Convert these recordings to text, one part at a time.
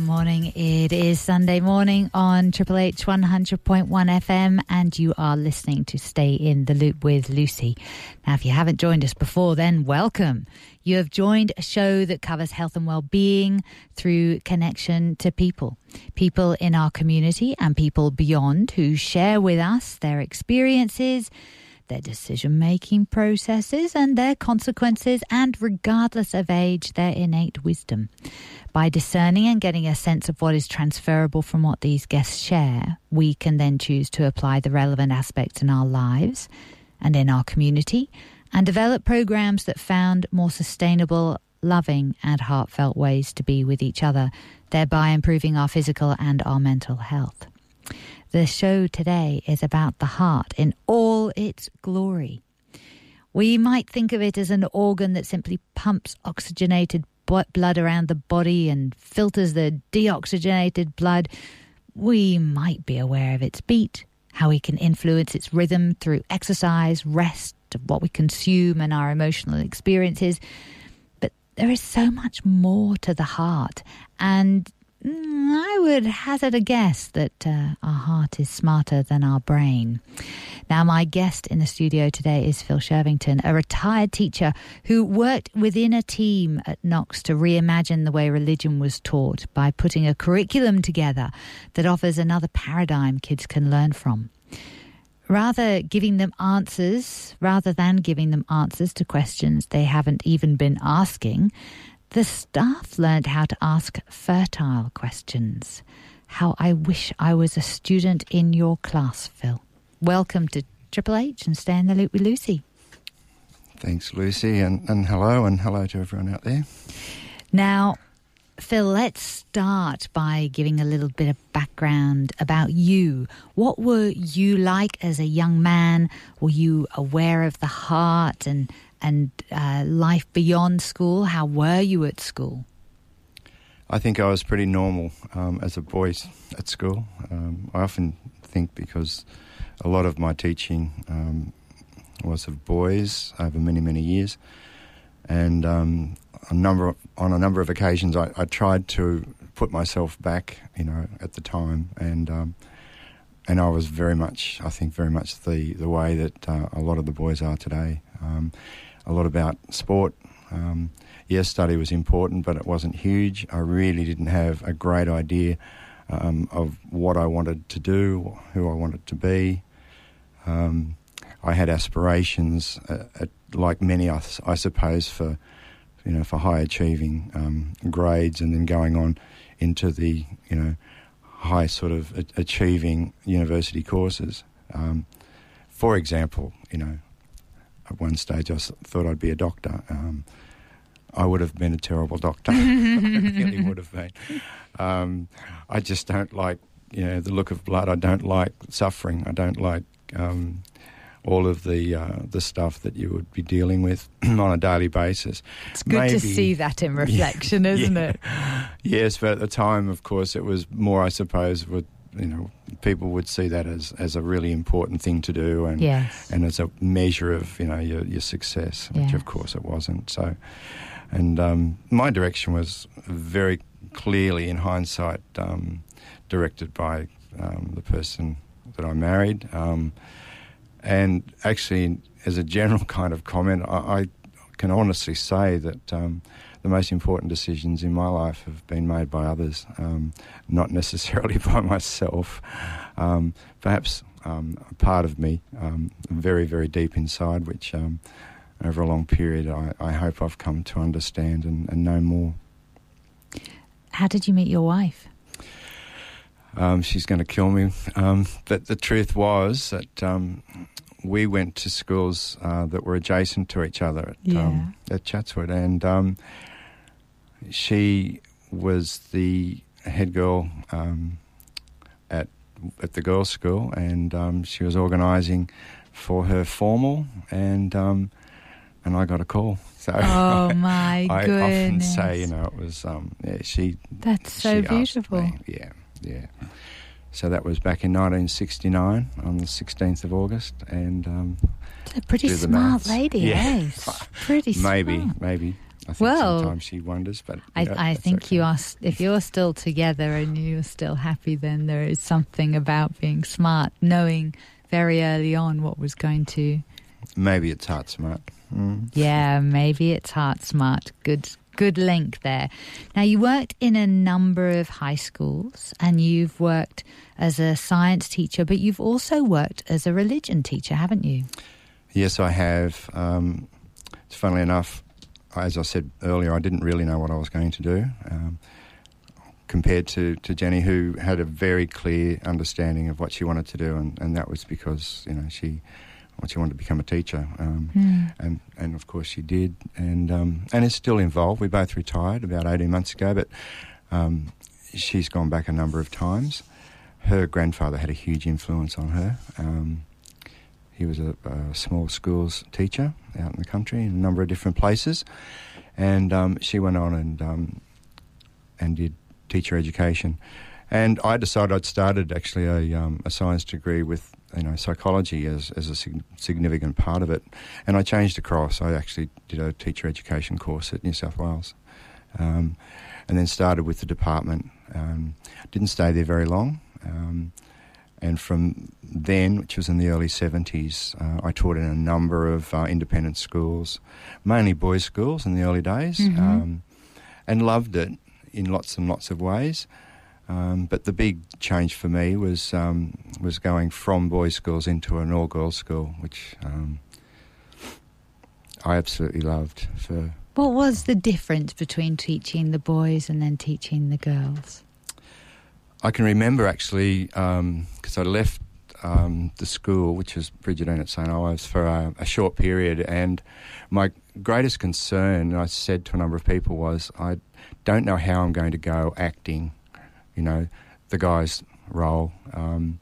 Morning. It is Sunday morning on Triple H 100.1 FM, and you are listening to Stay in the Loop with Lucy. Now, if you haven't joined us before, then welcome. You have joined a show that covers health and well-being through connection to people. People in our community and people beyond who share with us their experiences, their decision making processes, and their consequences, and regardless of age, their innate wisdom. By discerning and getting a sense of what is transferable from what these guests share, we can then choose to apply the relevant aspects in our lives and in our community and develop programs that found more sustainable, loving, and heartfelt ways to be with each other, thereby improving our physical and our mental health. The show today is about the heart in all its glory. We might think of it as an organ that simply pumps oxygenated blood around the body and filters the deoxygenated blood. We might be aware of its beat, how we can influence its rhythm through exercise, rest, what we consume, and our emotional experiences. But there is so much more to the heart, and I would hazard a guess that uh, our heart is smarter than our brain. Now, my guest in the studio today is Phil Shervington, a retired teacher who worked within a team at Knox to reimagine the way religion was taught by putting a curriculum together that offers another paradigm kids can learn from. Rather giving them answers, rather than giving them answers to questions they haven't even been asking, the staff learned how to ask fertile questions. How I wish I was a student in your class, Phil. Welcome to Triple H and Stay in the Loop with Lucy. Thanks, Lucy, and, and hello, and hello to everyone out there. Now, Phil, let's start by giving a little bit of background about you. What were you like as a young man? Were you aware of the heart and and uh, life beyond school? How were you at school? I think I was pretty normal um, as a boy at school. Um, I often think because a lot of my teaching um, was of boys over many, many years, and um, a number on a number of occasions I, I, tried to put myself back, you know, at the time, and um, and I was very much, I think, very much the the way that uh, a lot of the boys are today. Um, a lot about sport. Um, yes, study was important, but it wasn't huge. I really didn't have a great idea um, of what I wanted to do, who I wanted to be. Um, I had aspirations, uh, at, like many, I, I, suppose, for you know for high achieving um, grades, and then going on into the you know high sort of achieving university courses. Um, for example, you know, at one stage I thought I'd be a doctor. Um, I would have been a terrible doctor. I really would have been. Um, I just don't like, you know, the look of blood. I don't like suffering. I don't like um, all of the uh, the stuff that you would be dealing with on a daily basis. It's good Maybe, to see that in reflection, yeah, isn't yeah. it? Yes, but at the time, of course, it was more, I suppose, with you know, people would see that as, as a really important thing to do and yes. and as a measure of you know your, your success, which yes. of course it wasn't. So, and um, my direction was very clearly, in hindsight, um, directed by um, the person that I married, um, and actually, as a general kind of comment, I, I can honestly say that um, the most important decisions in my life have been made by others, um, not necessarily by myself. Um, perhaps um, a part of me, um, very, very deep inside, which um, over a long period I, I, hope I've come to understand and, and, know more. How did you meet your wife? Um, she's going to kill me. but the truth was that we went to schools uh, that were adjacent to each other at, yeah. um, at Chatswood, and um, she was the head girl um, at at the girls' school, and um, she was organising for her formal, and um, and I got a call. So oh my I, goodness! I often say, you know, it was um, yeah, she. That's so beautiful. Me, yeah, yeah. So that was back in 1969 on the 16th of August, and um, a pretty smart lady, yeah. eh? Pretty maybe, smart. maybe. I think Well, sometimes she wonders, but I, I think okay. you are. If you're still together and you're still happy, then there is something about being smart, knowing very early on what was going to. Maybe it's heart smart. Mm. Yeah, maybe it's heart smart. Good, good link there. Now you worked in a number of high schools, and you've worked as a science teacher, but you've also worked as a religion teacher, haven't you? Yes, I have. Um, it's funnily enough, as I said earlier, I didn't really know what I was going to do. Um, compared to, to Jenny, who had a very clear understanding of what she wanted to do, and, and that was because you know she, she wanted to become a teacher, um, and and of course she did, and um, and is still involved. We both retired about eighteen months ago, but um, she's gone back a number of times. Her grandfather had a huge influence on her. Um, he was a, a small schools teacher out in the country in a number of different places, and um, she went on and um, and did teacher education. And I decided I'd started actually a, um, a science degree with you know psychology as, as a sig- significant part of it, and I changed across. I actually did a teacher education course at New South Wales, um, and then started with the department. Um, didn't stay there very long. Um, and from then, which was in the early 70s, uh, I taught in a number of uh, independent schools, mainly boys' schools in the early days, Mhm. um, and loved it in lots and lots of ways. Um, but the big change for me was um, was going from boys' schools into an all girls school, which um, I absolutely loved. For What was the difference between teaching the boys and then teaching the girls? I can remember actually because I left um, the school, which was Brigidine at St Ives, for a, a short period, and my greatest concern, I said to a number of people, was I don't know how I'm going to go acting, you know, the guy's role. Um,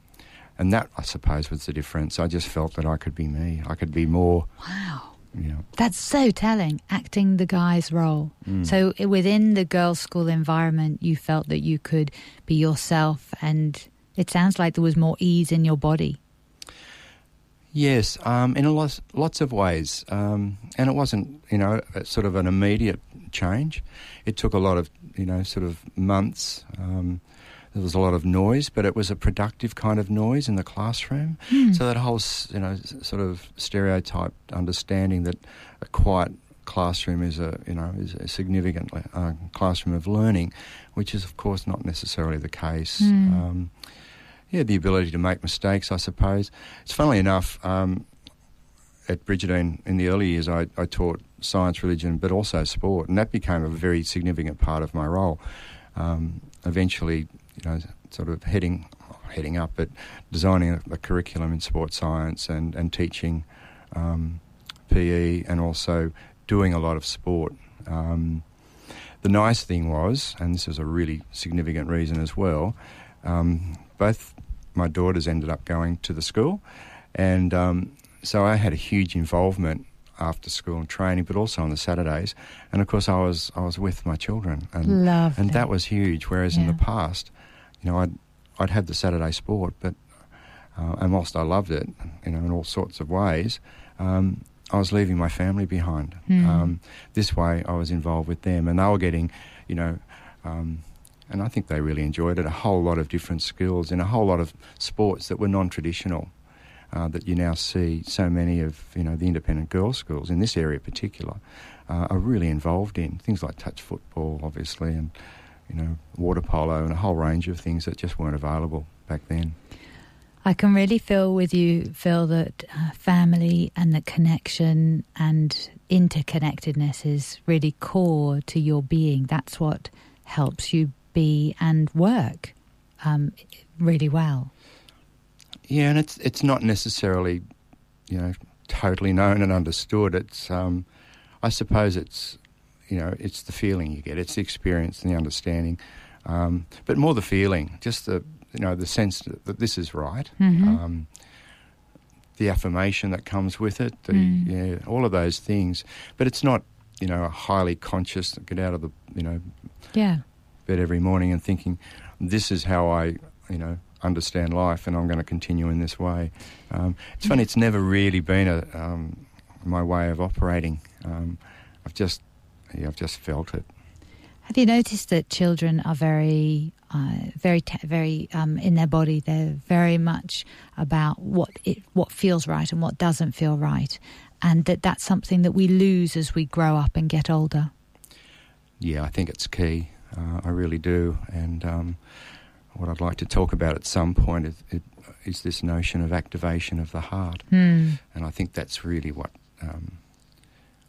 and that, I suppose, was the difference. I just felt that I could be me. I could be more, Wow. Know. That's so telling, acting the guy's role. mm. So within the girls' school environment, you felt that you could be yourself, and it sounds like there was more ease in your body. Yes, um, in a lot, lots of ways, um, and it wasn't, you know, sort of an immediate change. It took a lot of, you know, sort of months. Um, there was a lot of noise, but it was a productive kind of noise in the classroom. Hmm. So that whole, you know, sort of stereotyped understanding that a quiet classroom is a, you know, is a significant uh, classroom of learning, which is of course not necessarily the case. Mm. Um, yeah, the ability to make mistakes, I suppose. It's funnily enough, um, at Brigidine in the early years, I, I taught science, religion, but also sport, and that became a very significant part of my role. Um, eventually, you know, sort of heading heading up, but designing a, a curriculum in sports science and and teaching um, PE, and also doing a lot of sport. Um, the nice thing was, and this is a really significant reason as well, um, both my daughters ended up going to the school, and um, so I had a huge involvement after school and training, but also on the Saturdays. And of course, I was I was with my children, and Love and that was huge. Whereas in the past, you know, I'd I'd had the Saturday sport, but uh, and whilst I loved it, you know, in all sorts of ways, um, I was leaving my family behind. Mm. Um, this way, I was involved with them, and they were getting, you know. Um, and I think they really enjoyed it. A whole lot of different skills in a whole lot of sports that were non-traditional, uh, that you now see so many of you know the independent girls' schools in this area, in particular, uh, are really involved in things like touch football, obviously, and you know water polo and a whole range of things that just weren't available back then. I can really feel with you, Phil, that uh, family and the connection and interconnectedness is really core to your being. That's what helps you be and work um, really well. Yeah, and it's it's not necessarily, you know, totally known and understood. It's, um, I suppose, it's, you know, it's the feeling you get, it's the experience and the understanding, um, but more the feeling, just the, you know, the sense that, that this is right. Mhm. Um, the affirmation that comes with it, the, Mm. yeah, all of those things. But it's not, you know, a highly conscious get out of the, you know, Yeah. bed every morning and thinking, this is how I, you know, understand life, and I'm going to continue in this way. Um, it's funny; it's never really been a um, my way of operating. Um, I've just I've just felt it. Have you noticed that children are very, uh, very, te- very um, in their body? They're very much about what it, what feels right and what doesn't feel right, and that that's something that we lose as we grow up and get older. Yeah, I think it's key. Uh, I really do, and um, what I'd like to talk about at some point is, is this notion of activation of the heart, Mm. and I think that's really what um,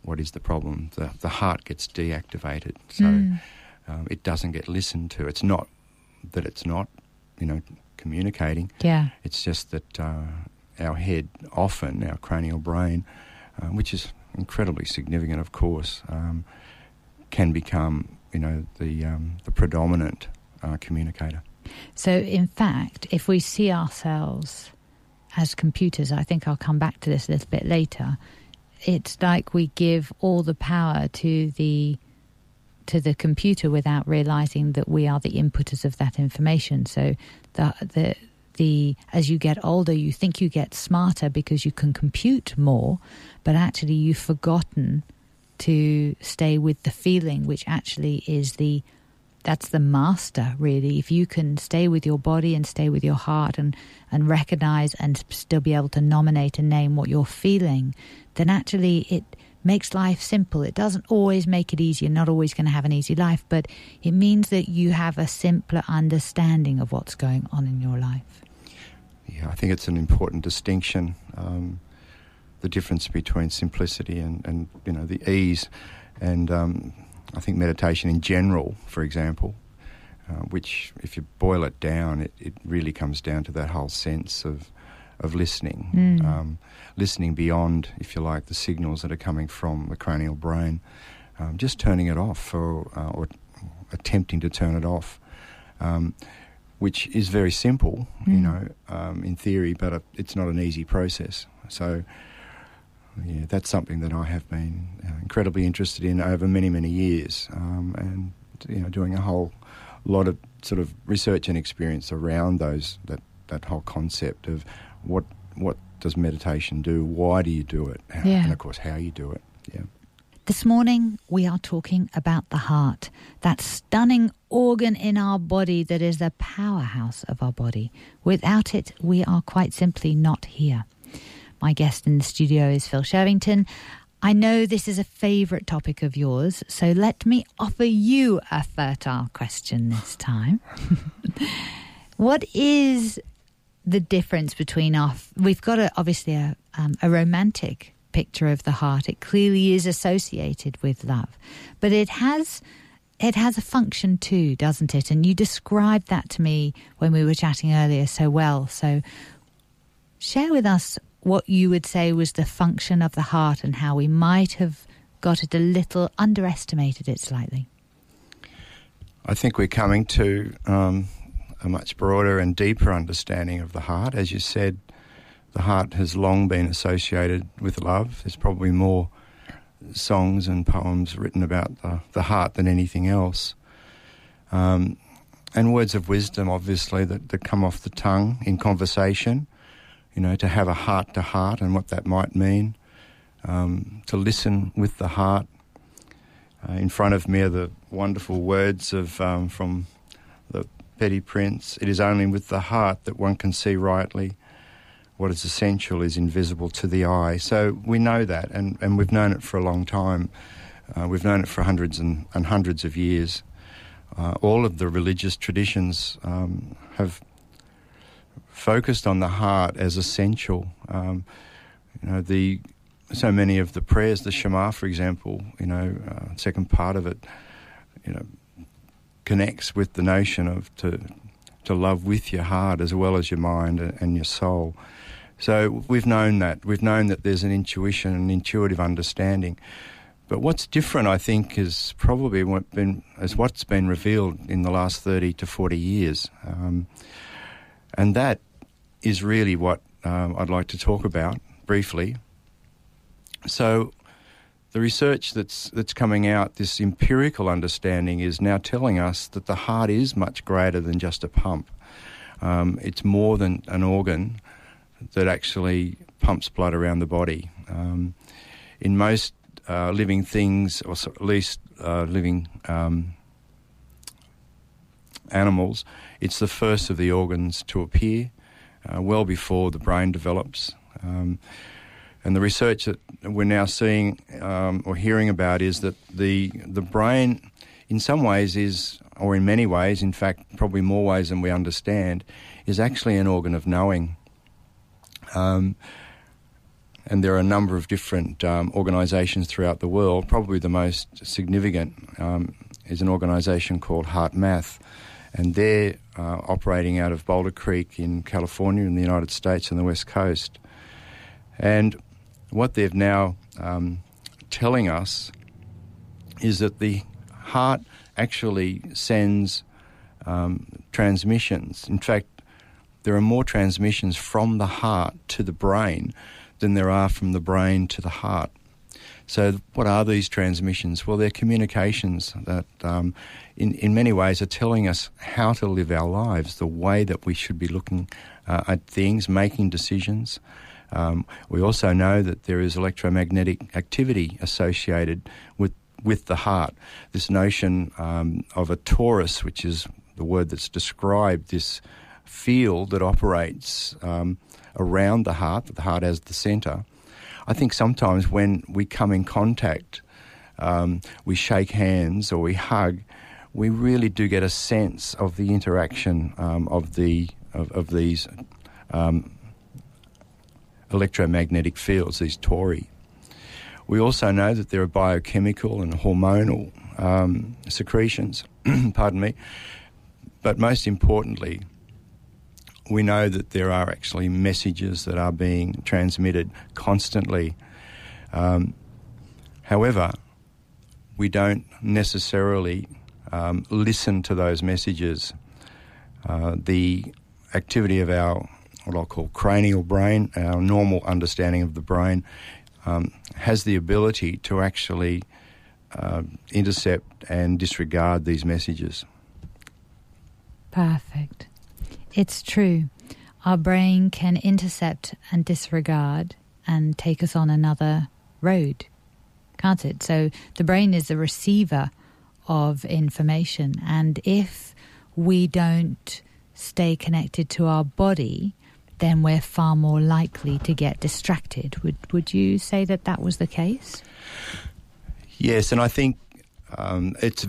what is the problem. The the heart gets deactivated, so Mm. um, it doesn't get listened to. It's not that it's not, you know, communicating. Yeah. It's just that uh, our head, often our cranial brain, uh, which is incredibly significant, of course, um, can become, you know, the um, the predominant uh, communicator. So, in fact, if we see ourselves as computers, I think I'll come back to this a little bit later. It's like we give all the power to the to the computer without realizing that we are the inputters of that information. So, the the the as you get older, you think you get smarter because you can compute more, but actually you've forgotten to stay with the feeling, which actually is the that's the master really. If you can stay with your body and stay with your heart and and recognize and still be able to nominate and name what you're feeling then actually it makes life simple. It doesn't always make it easy you're not always going to have an easy life but it means that you have a simpler understanding of what's going on in your life. Yeah, I think it's an important distinction. Um, the difference between simplicity and, and you know the ease, and um, I think meditation in general, for example, uh, which if you boil it down, it, it really comes down to that whole sense of of listening, Mm. um, listening beyond, if you like, the signals that are coming from the cranial brain, um, just turning it off or uh, or attempting to turn it off. Um, which is very simple, you Mm. know, um, in theory, but it's not an easy process. So, yeah, that's something that I have been uh, incredibly interested in over many, many years, um, and you know, doing a whole lot of sort of research and experience around those that that whole concept of what what does meditation do, why do you do it, how- Yeah. and of course how you do it. Yeah. This morning, we are talking about the heart, that stunning organ in our body that is the powerhouse of our body. Without it, we are quite simply not here. My guest in the studio is Phil Shervington. I know this is a favourite topic of yours, so let me offer you a fertile question this time. what is the difference between our? We've got a, obviously a, um, a romantic picture of the heart. It clearly is associated with love, but it has it has a function too, doesn't it? And you described that to me when we were chatting earlier so well. So share with us what you would say was the function of the heart and how we might have got it a little underestimated it slightly. I think we're coming to um, a much broader and deeper understanding of the heart. As you said, the heart has long been associated with love. There's probably more songs and poems written about the, the heart than anything else. Um, and words of wisdom, obviously, that, that come off the tongue in conversation. You know, to have a heart to heart and what that might mean. Um, to listen with the heart. Uh, in front of me are the wonderful words of um, from the Petit Prince. It is only with the heart that one can see rightly. What is essential is invisible to the eye. So we know that, and, and we've known it for a long time. Uh, we've known it for hundreds and, and hundreds of years. Uh, all of the religious traditions um, have focused on the heart as essential. Um, you know, the so many of the prayers, the Shema, for example, you know, uh, second part of it, you know, connects with the notion of to to love with your heart as well as your mind and, your soul. So we've known that. We've known that there's an intuition, an intuitive understanding. But what's different, I think, is probably what been is what's been revealed in the last thirty to forty years, um, and that is really what um, I'd like to talk about briefly. So, the research that's that's coming out, this empirical understanding, is now telling us that the heart is much greater than just a pump. Um, it's more than an organ that actually pumps blood around the body. Um, in most uh, living things, or at least uh, living um, animals, it's the first of the organs to appear, uh, well before the brain develops. Um, and the research that we're now seeing um, or hearing about is that the the brain, in some ways, is or in many ways, in fact, probably more ways than we understand, is actually an organ of knowing. Um, and there are a number of different um, organisations throughout the world. Probably the most significant um, is an organisation called HeartMath, and they're uh, operating out of Boulder Creek in California in the United States and the West Coast. And what they're now um, telling us is that the heart actually sends um, transmissions. In fact, there are more transmissions from the heart to the brain than there are from the brain to the heart. So, what are these transmissions? Well, they're communications that, um, in, in many ways, are telling us how to live our lives, the way that we should be looking uh, at things, making decisions. Um, we also know that there is electromagnetic activity associated with with the heart. This notion um, of a torus, which is the word that's described this field that operates um, around the heart, that the heart as the centre. I think sometimes when we come in contact, um, we shake hands or we hug, we really do get a sense of the interaction um, of the of, of these um, electromagnetic fields, these tori. We also know that there are biochemical and hormonal um, secretions, pardon me, but most importantly, we know that there are actually messages that are being transmitted constantly. Um, however, we don't necessarily um, listen to those messages. Uh, the activity of our what I'll call cranial brain, our normal understanding of the brain, um, has the ability to actually uh, intercept and disregard these messages. Perfect. It's true. Our brain can intercept and disregard and take us on another road, can't it? So the brain is a receiver of information. And if we don't stay connected to our body, then we're far more likely to get distracted. Would would you say that that was the case? Yes, and I think um, it's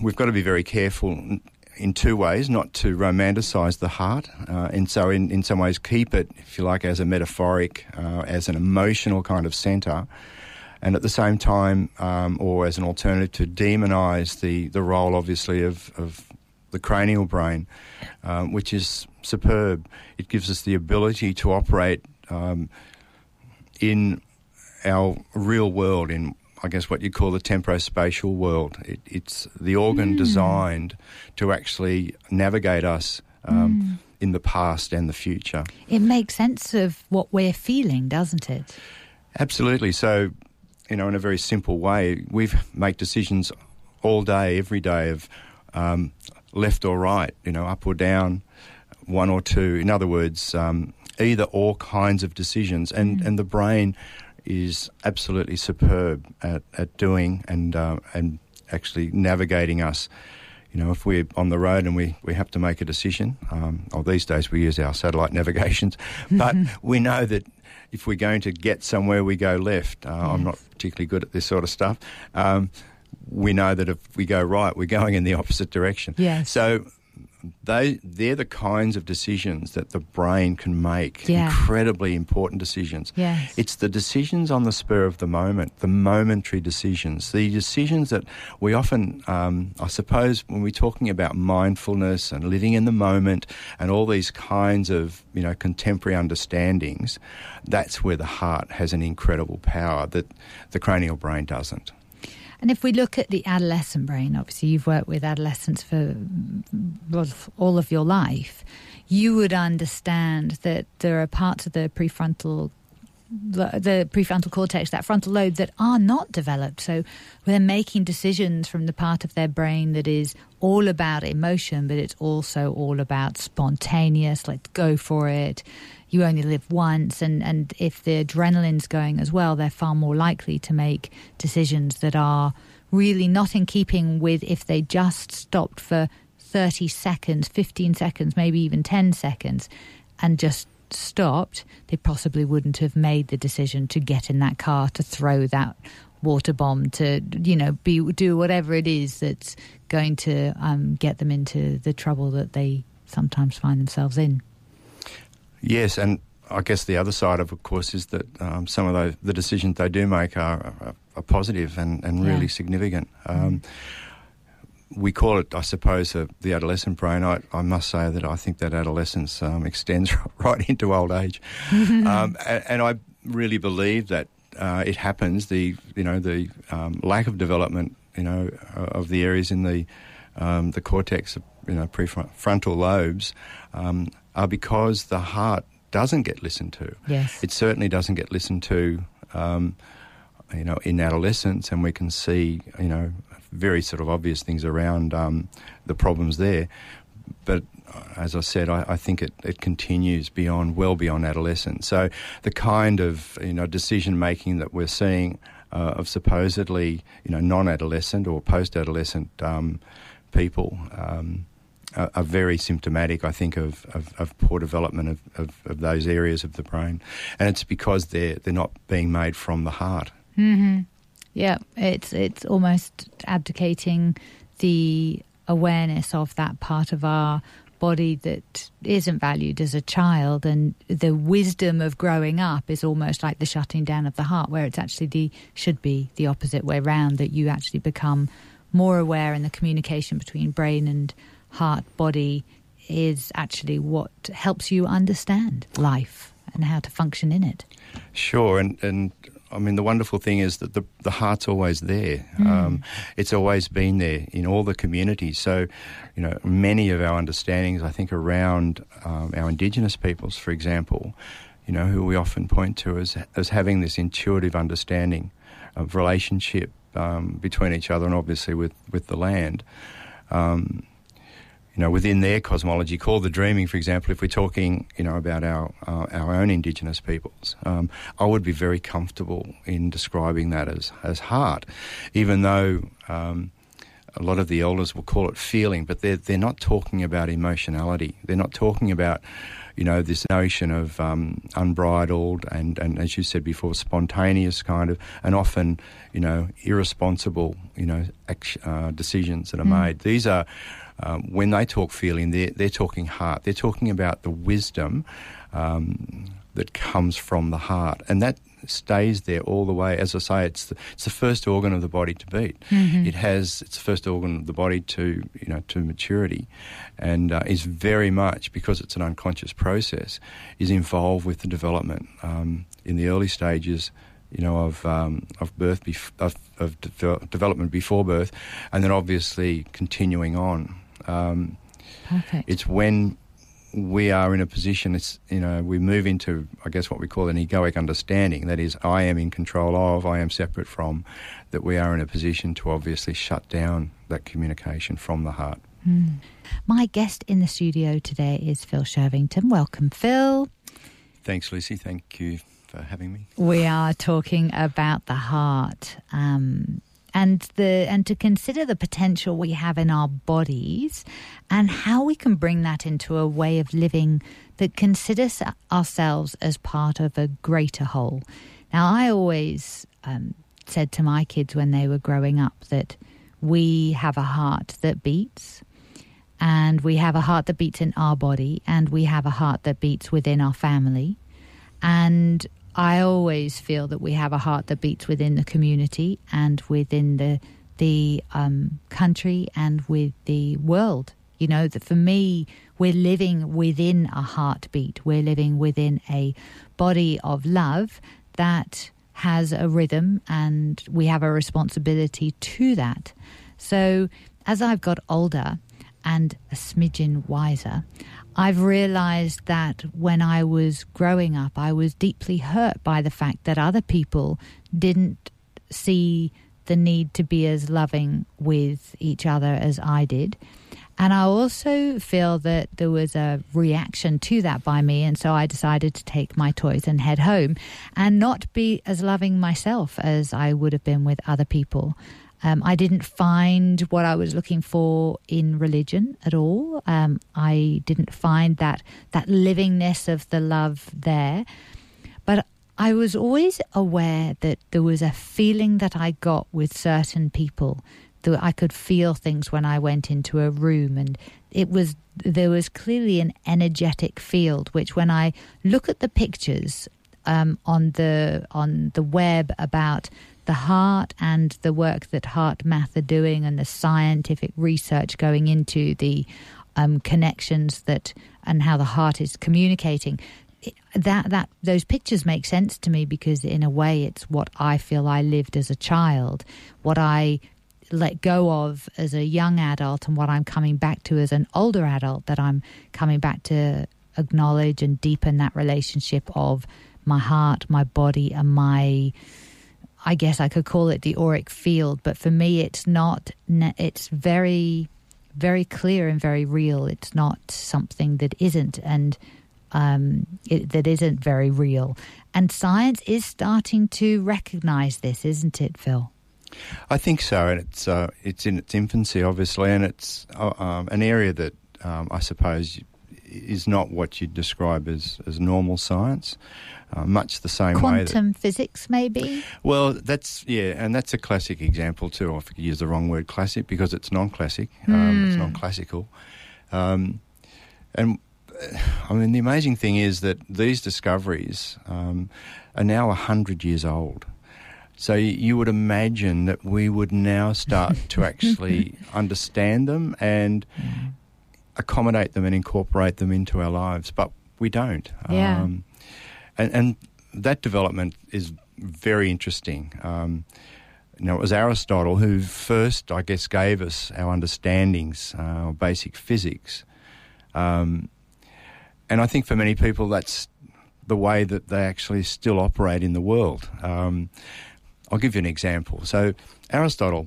we've got to be very careful in two ways, not to romanticize the heart, uh, and so in, in some ways keep it, if you like, as a metaphoric, uh, as an emotional kind of center, and at the same time, um, or as an alternative, to demonize the, the role, obviously, of, of the cranial brain, um, which is superb. It gives us the ability to operate um, in our real world, in I guess what you call the temporospatial world. It, it's the organ mm. designed to actually navigate us um, mm. in the past and the future. It makes sense of what we're feeling, doesn't it? Absolutely. So, you know, in a very simple way, we make decisions all day, every day of um, left or right, you know, up or down, one or two. In other words, um, either all kinds of decisions, and mm. and the brain is absolutely superb at, at doing and uh, and actually navigating us. You know, if we're on the road and we, we have to make a decision, um, or these days we use our satellite navigations, but we know that if we're going to get somewhere, we go left. Uh, yes. I'm not particularly good at this sort of stuff. Um, we know that if we go right, we're going in the opposite direction. Yes. So they they're the kinds of decisions that the brain can make. Yeah. Incredibly important decisions. Yes. It's the decisions on the spur of the moment, the momentary decisions, the decisions that we often, um, I suppose, when we're talking about mindfulness and living in the moment and all these kinds of you know contemporary understandings, that's where the heart has an incredible power that the cranial brain doesn't. And if we look at the adolescent brain, obviously you've worked with adolescents for all of your life, you would understand that there are parts of the prefrontal the, prefrontal cortex, that frontal lobe, that are not developed. So they're making decisions from the part of their brain that is all about emotion, but it's also all about spontaneous, let's go for it. You only live once, and, and if the adrenaline's going as well, they're far more likely to make decisions that are really not in keeping with if they just stopped for 30 seconds, 15 seconds, maybe even 10 seconds, and just stopped, they possibly wouldn't have made the decision to get in that car to throw that water bomb to you know be do whatever it is that's going to um, get them into the trouble that they sometimes find themselves in. Yes, and I guess the other side of, of course, is that um, some of those, the decisions they do make are, are, are positive and, and really yeah. significant. Um, mm we call it, I suppose, uh, the adolescent brain. I, I, must say that I think that adolescence um, extends right into old age, um, and, and, I really believe that uh, it happens. The you know the um, lack of development, you know, uh, of the areas in the um, the cortex, you know, prefrontal lobes, um, are because the heart doesn't get listened to. Yes, it certainly doesn't get listened to. Um, you know, in adolescence, and we can see, you know, very sort of obvious things around um, the problems there. But uh, as I said, I, I, think it, it continues beyond, well beyond adolescence. So the kind of you know decision making that we're seeing uh, of supposedly you know non-adolescent or post-adolescent um, people. Um, are, are, very symptomatic, I think, of, of, of poor development of, of, of, those areas of the brain, and it's because they're they're not being made from the heart. Mm-hmm. Yeah, it's it's almost abdicating the awareness of that part of our body that isn't valued as a child and the wisdom of growing up is almost like the shutting down of the heart where it's actually the should be the opposite way round that you actually become more aware and the communication between brain and heart body is actually what helps you understand life and how to function in it. Sure and and I mean, the wonderful thing is that the, the heart's always there. Mm. Um, it's always been there in all the communities. So, you know, many of our understandings, I think, around um, our Indigenous peoples, for example, you know, who we often point to as, as having this intuitive understanding of relationship um, between each other and obviously with, with the land. Um, you know, within their cosmology, called the dreaming, for example, if we're talking, you know, about our uh, our own Indigenous peoples, um, I would be very comfortable in describing that as as heart, even though. Um, a lot of the elders will call it feeling, but they're they're not talking about emotionality. They're not talking about, you know, this notion of um, unbridled and, and as you said before, spontaneous kind of, and often, you know, irresponsible, you know, act, uh, decisions that are mm. made. These are um, when they talk feeling, they're, they're talking heart. They're talking about the wisdom um, that comes from the heart. And that stays there all the way. As I say, it's the, it's the first organ of the body to beat. Mm-hmm. It has it's the first organ of the body to you know to maturity, and uh, is very much because it's an unconscious process is involved with the development um, in the early stages you know, of um, of birth, bef- of, of de- development before birth, and then obviously continuing on. Um, Perfect. It's when we are in a position, it's, you know, we move into, I guess, what we call an egoic understanding. That is, I am in control of, I am separate from, that we are in a position to obviously shut down that communication from the heart. Mm. My guest in the studio today is Phil Shervington. Welcome, Phil. Thanks, Lucy. Thank you for having me. We are talking about the heart. Um, and the and to consider the potential we have in our bodies and how we can bring that into a way of living that considers ourselves as part of a greater whole. Now, I always um, said to my kids when they were growing up that we have a heart that beats, and we have a heart that beats in our body, and we have a heart that beats within our family. And I always feel that we have a heart that beats within the community and within the the um, country and with the world. You know that for me, we're living within a heartbeat. We're living within a body of love that has a rhythm, and we have a responsibility to that. So, as I've got older and a smidgen wiser, I've realized that when I was growing up, I was deeply hurt by the fact that other people didn't see the need to be as loving with each other as I did. And I also feel that there was a reaction to that by me. And so I decided to take my toys and head home and not be as loving myself as I would have been with other people. Um, I didn't find what I was looking for in religion at all. Um, I didn't find that that livingness of the love there. But I was always aware that there was a feeling that I got with certain people. That I could feel things when I went into a room, and it was there was clearly an energetic field. Which, when I look at the pictures um, on the on the web about the heart and the work that HeartMath are doing and the scientific research going into the um, connections that and how the heart is communicating. That that those pictures make sense to me because in a way it's what I feel I lived as a child, what I let go of as a young adult, and what I'm coming back to as an older adult. That I'm coming back to acknowledge and deepen that relationship of my heart, my body, and my I guess I could call it the auric field, but for me, it's not. It's very, very clear and very real. It's not something that isn't, and um, it, that isn't very real. And science is starting to recognise this, isn't it, Phil? I think so, and it's uh, it's in its infancy, obviously, and it's uh, um, an area that um, I suppose is not what you'd describe as, as normal science uh, much the same Quantum way. Quantum physics, maybe? Well, that's, yeah, and that's a classic example too. I use the wrong word classic because it's non classic, mm. um, it's hmm. non classical. Um, and uh, I mean, the amazing thing is that these discoveries um, are now 100 years old. So you would imagine that we would now start to actually understand them and hmm. accommodate them and incorporate them into our lives, but we don't. Yeah. Um, and, and that development is very interesting. Um, it was Aristotle who first, I guess, gave us our understandings, uh, basic physics. Um, and I think for many people, that's the way that they actually still operate in the world. Um, I'll give you an example. So, Aristotle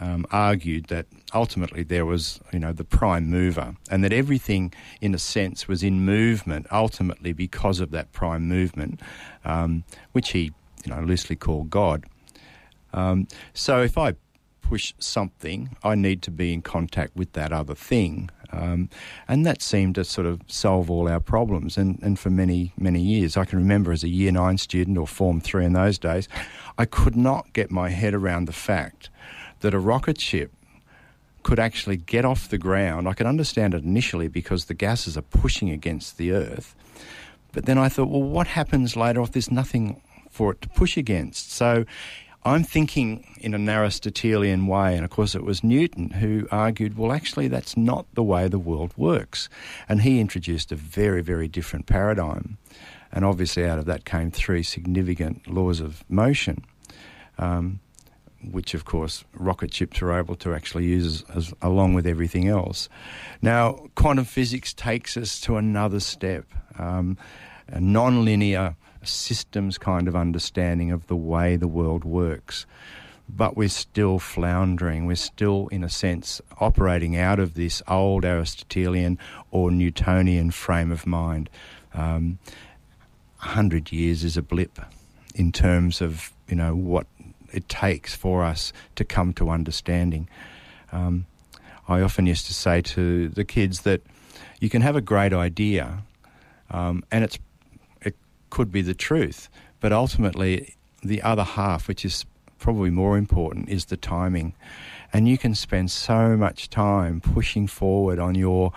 um, argued that ultimately there was, you know, the prime mover, and that everything, in a sense, was in movement ultimately because of that prime movement, um, which he, you know, loosely called God. Um, so if I push something, I need to be in contact with that other thing. Um, and that seemed to sort of solve all our problems. And, and for many, many years, I can remember as a year nine student or Form three in those days, I could not get my head around the fact that a rocket ship could actually get off the ground. I could understand it initially because the gases are pushing against the Earth. But then I thought, well, what happens later if there's nothing for it to push against? So I'm thinking in an Aristotelian way, and of course it was Newton who argued, well, actually, that's not the way the world works. And he introduced a very, very different paradigm. And obviously, out of that came three significant laws of motion. Um, which of course rocket ships are able to actually use as, along with everything else. Now, quantum physics takes us to another step, um, a non-linear systems kind of understanding of the way the world works. But we're still floundering. We're still, in a sense, operating out of this old Aristotelian or Newtonian frame of mind. Um, 100 years is a blip in terms of you know what it takes for us to come to understanding. Um, I often used to say to the kids that you can have a great idea, um, and it's it could be the truth, but ultimately the other half, which is probably more important, is the timing. And you can spend so much time pushing forward on your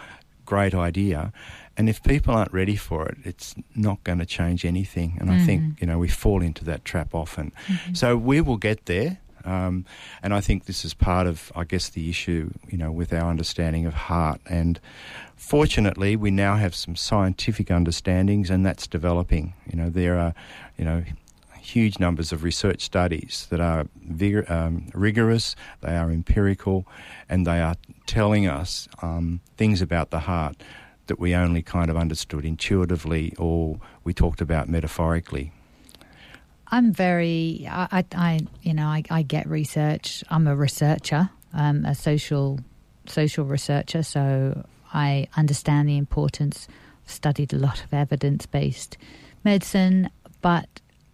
great idea, and if people aren't ready for it, it's not going to change anything. And mm. I think, mm. you know, we fall into that trap often. Mm-hmm. So we will get there. Um, and I think this is part of, I guess, the issue, you know, with our understanding of heart. And fortunately, we now have some scientific understandings, and that's developing. You know, there are, you know, huge numbers of research studies that are vigor, um, rigorous, they are empirical, and they are telling us um, things about the heart that we only kind of understood intuitively or we talked about metaphorically? I'm very, I, I you know, I, I, get research. I'm a researcher, um, a social social researcher, so I understand the importance. I've studied a lot of evidence based medicine, but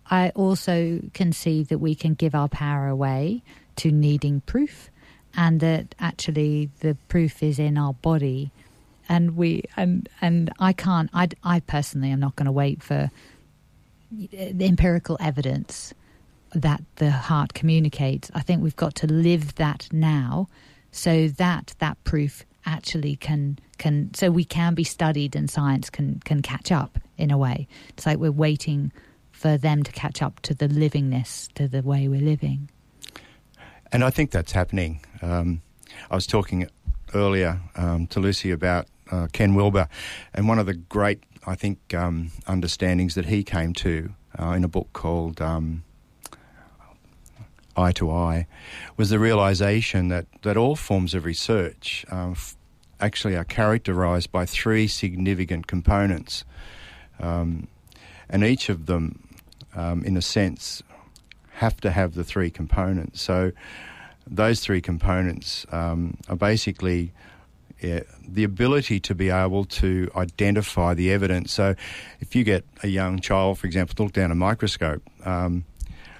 I also can see that we can give our power away to needing proof, and that actually the proof is in our body, and we and and I can't. I I personally am not going to wait for the empirical evidence that the heart communicates. I think we've got to live that now, so that that proof actually can can so we can be studied and science can can catch up in a way. It's like we're waiting for them to catch up to the livingness to the way we're living. And I think that's happening. Um, I was talking earlier um, to Lucy about uh, Ken Wilber, and one of the great, I think, um, understandings that he came to uh, in a book called um, Eye to Eye was the realization that, that all forms of research um, f- actually are characterized by three significant components. Um, and each of them, um, in a sense, have to have the three components. So those three components um, are basically yeah, the ability to be able to identify the evidence. So if you get a young child, for example, to look down a microscope, um,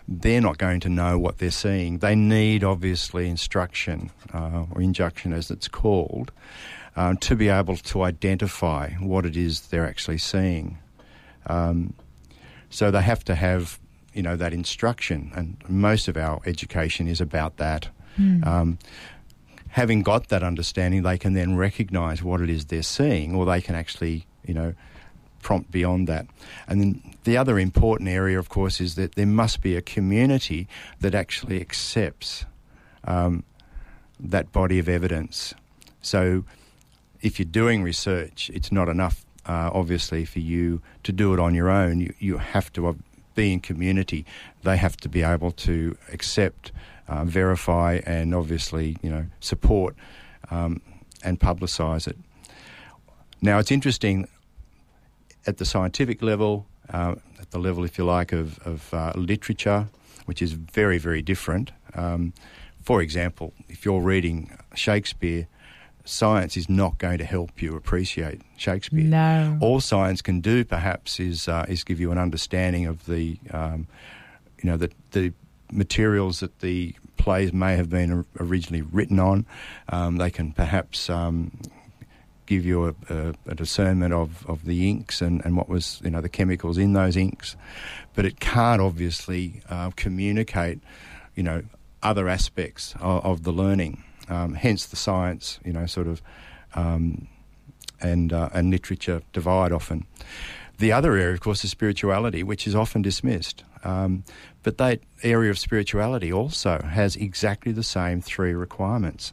they're not going to know what they're seeing. They need, obviously, instruction uh, or injunction, as it's called, uh, to be able to identify what it is they're actually seeing. Um, so they have to have, you know, that instruction, and most of our education is about that. Mm. Um, having got that understanding, they can then recognise what it is they're seeing, or they can actually, you know, prompt beyond that. And then the other important area, of course, is that there must be a community that actually accepts um, that body of evidence. So if you're doing research, it's not enough, uh, obviously, for you to do it on your own. You, you have to be in community. They have to be able to accept, uh, verify, and obviously, you know, support um, and publicise it. Now, it's interesting at the scientific level, uh, at the level, if you like, of, of uh, literature, which is very, very different. Um, for example, if you're reading Shakespeare, science is not going to help you appreciate Shakespeare. No. All science can do, perhaps, is uh, is give you an understanding of the, um, you know, the the materials that the plays may have been originally written on. Um, they can perhaps um, give you a, a, a, discernment of, of the inks and, and what was you know the chemicals in those inks, but it can't obviously uh, communicate you know other aspects of, of the learning. Um, hence the science you know sort of um, and uh, and literature divide often. The other area, of course, is spirituality, which is often dismissed. Um, but that area of spirituality also has exactly the same three requirements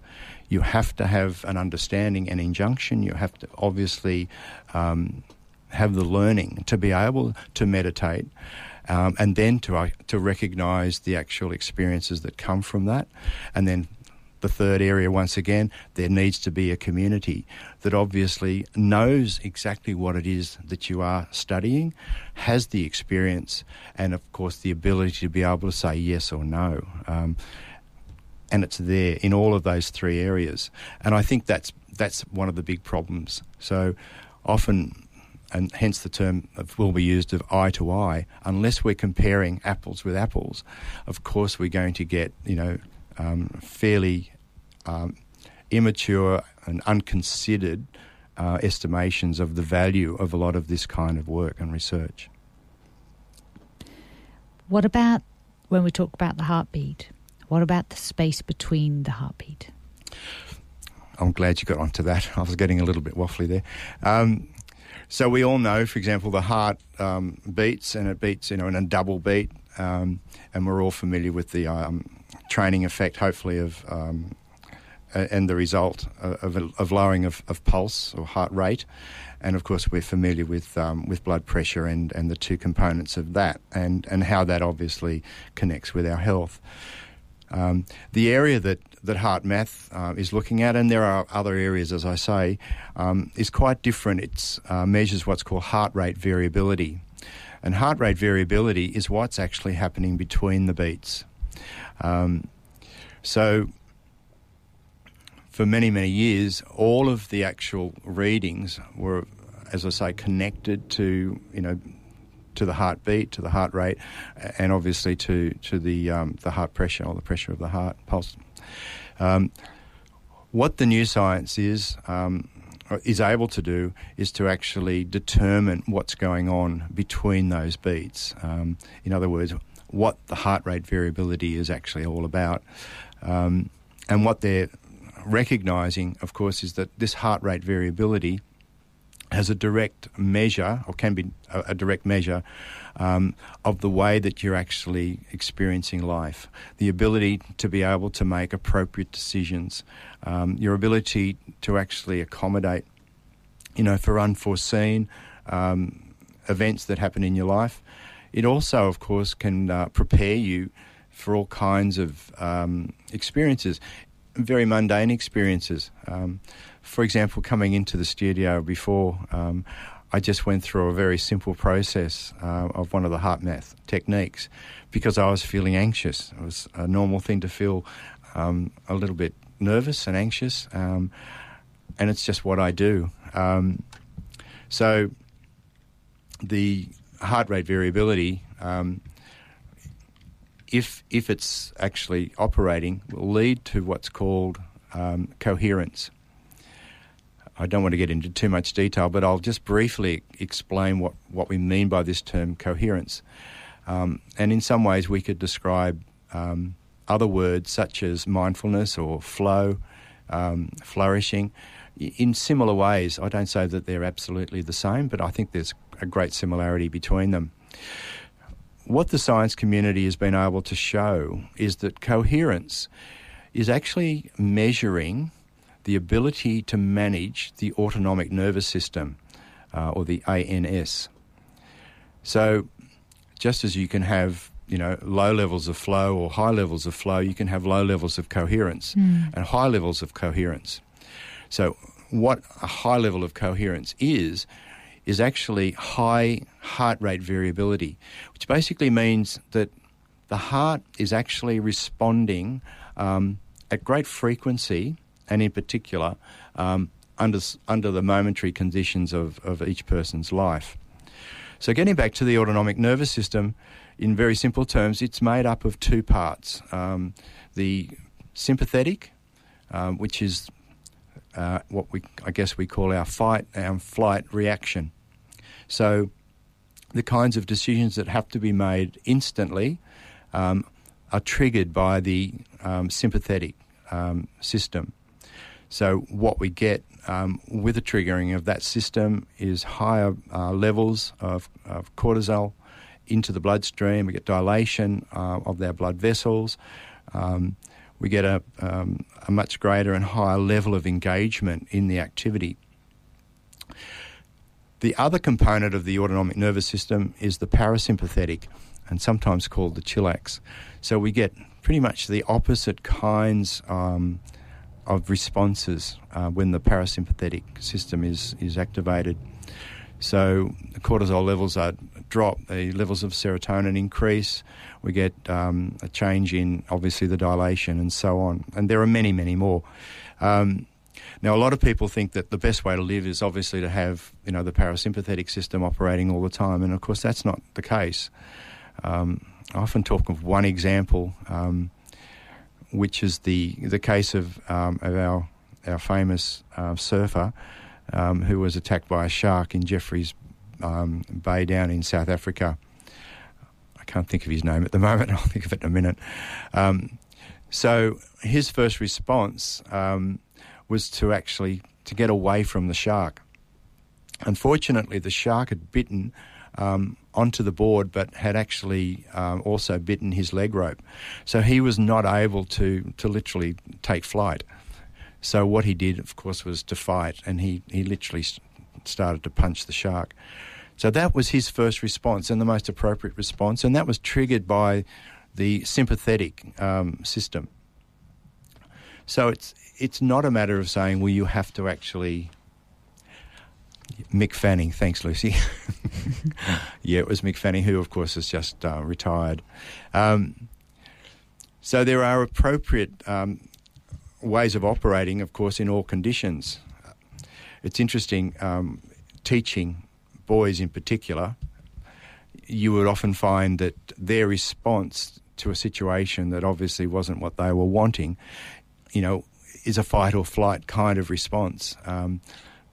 you have to have an understanding and injunction. You have to obviously um, have the learning to be able to meditate. Um, and then to uh, to recognise the actual experiences that come from that, and then the third area once again there needs to be a community that obviously knows exactly what it is that you are studying, has the experience, and of course the ability to be able to say yes or no. Um, and it's there in all of those three areas. And I think that's that's one of the big problems. So often, and hence the term Wilber used of eye to eye. Unless we're comparing apples with apples, of course we're going to get you know um, fairly um, immature and unconsidered uh, estimations of the value of a lot of this kind of work and research. What about when we talk about the heartbeat? What about the space between the heartbeat? I'm glad you got onto that. I was getting a little bit waffly there. Um, so we all know, for example, the heart um, beats and it beats, you know, in a double beat, um, and we're all familiar with the um, training effect, hopefully, of um, and the result of, of lowering of, of, pulse or heart rate. And of course, we're familiar with um, with blood pressure and, and the two components of that, and, and how that obviously connects with our health. Um, the area that, that HeartMath uh, is looking at, and there are other areas, as I say, um, is quite different. It uh, measures what's called heart rate variability. And heart rate variability is what's actually happening between the beats. Um, so, for many, many years, all of the actual readings were, as I say, connected to, you know, to the heartbeat, to the heart rate, and obviously to to the um, the heart pressure or the pressure of the heart pulse. Um, what the new science is um, is able to do is to actually determine what's going on between those beats. Um, in other words, what the heart rate variability is actually all about, um, and what they're recognizing, of course, is that this heart rate variability has a direct measure, or can be a, a direct measure, um, of the way that you're actually experiencing life. The ability to be able to make appropriate decisions, um, your ability to actually accommodate, you know, for unforeseen um, events that happen in your life. It also, of course, can uh, prepare you for all kinds of um, experiences, very mundane experiences. Um, for example, coming into the studio before, um, I just went through a very simple process uh, of one of the HeartMath techniques because I was feeling anxious. It was a normal thing to feel um, a little bit nervous and anxious, um, and it's just what I do. Um, so the heart rate variability, um, if if it's actually operating, will lead to what's called um, coherence. I don't want to get into too much detail, but I'll just briefly explain what, what we mean by this term coherence. Um, and in some ways, we could describe um, other words such as mindfulness or flow, um, flourishing, in similar ways. I don't say that they're absolutely the same, but I think there's a great similarity between them. What the science community has been able to show is that coherence is actually measuring the ability to manage the autonomic nervous system, uh, or the ANS. So, just as you can have you know low levels of flow or high levels of flow, you can have low levels of coherence mm. and high levels of coherence. So, what a high level of coherence is is actually high heart rate variability, which basically means that the heart is actually responding um, at great frequency and in particular um, under, under the momentary conditions of, of each person's life. So, getting back to the autonomic nervous system, in very simple terms, it's made up of two parts um, the sympathetic, um, which is uh, what we, I guess, we call our fight and flight reaction. So, the kinds of decisions that have to be made instantly um, are triggered by the um, sympathetic um, system. So, what we get um, with the triggering of that system is higher uh, levels of, of, cortisol into the bloodstream. We get dilation uh, of our blood vessels. Um, we get a, um, a much greater and higher level of engagement in the activity. The other component of the autonomic nervous system is the parasympathetic, and sometimes called the chillax. So we get pretty much the opposite kinds um, of responses uh, when the parasympathetic system is, is activated. So the cortisol levels are drop, the levels of serotonin increase. We get um, a change in obviously the dilation and so on. And there are many, many more. Um, now, a lot of people think that the best way to live is obviously to have you know the parasympathetic system operating all the time, and of course that's not the case. Um, I often talk of one example. Um, which is the the case of um, of our our famous uh, surfer um, who was attacked by a shark in Jeffreys um, Bay down in South Africa. Can't think of his name at the moment. I'll think of it in a minute. Um, so his first response um, was to actually to get away from the shark. Unfortunately, the shark had bitten um, onto the board, but had actually um, also bitten his leg rope. So he was not able to, to literally take flight. So what he did, of course, was to fight, and he, he literally started to punch the shark. So that was his first response and the most appropriate response, and that was triggered by the sympathetic um, system. So it's it's not a matter of saying, well, you have to actually Mick Fanning. Thanks, Lucy. yeah, it was Mick Fanning, who, of course, has just uh, retired. Um, so there are appropriate um, ways of operating, of course, in all conditions. It's interesting um, teaching boys in particular. you would often find that their response to a situation that obviously wasn't what they were wanting, you know, is a fight or flight kind of response. Um,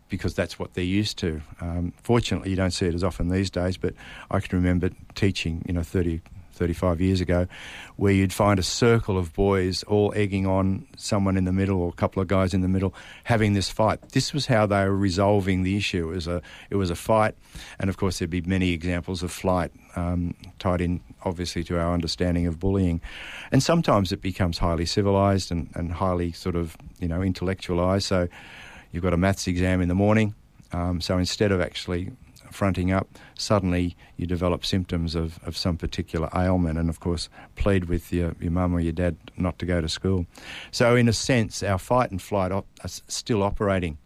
because that's what they're used to. Um, fortunately, you don't see it as often these days, but I can remember teaching, you know, 30, 35 years ago, where you'd find a circle of boys all egging on someone in the middle or a couple of guys in the middle having this fight. This was how they were resolving the issue. It was a, it was a fight, and of course, there'd be many examples of flight um, tied in, obviously, to our understanding of bullying. And sometimes it becomes highly civilized and, and highly sort of, you know, intellectualized. So you've got a maths exam in the morning. Um, so instead of actually fronting up, suddenly you develop symptoms of, of some particular ailment, and of course, plead with your, your mum or your dad not to go to school. So, in a sense, our fight and flight op- are still operating.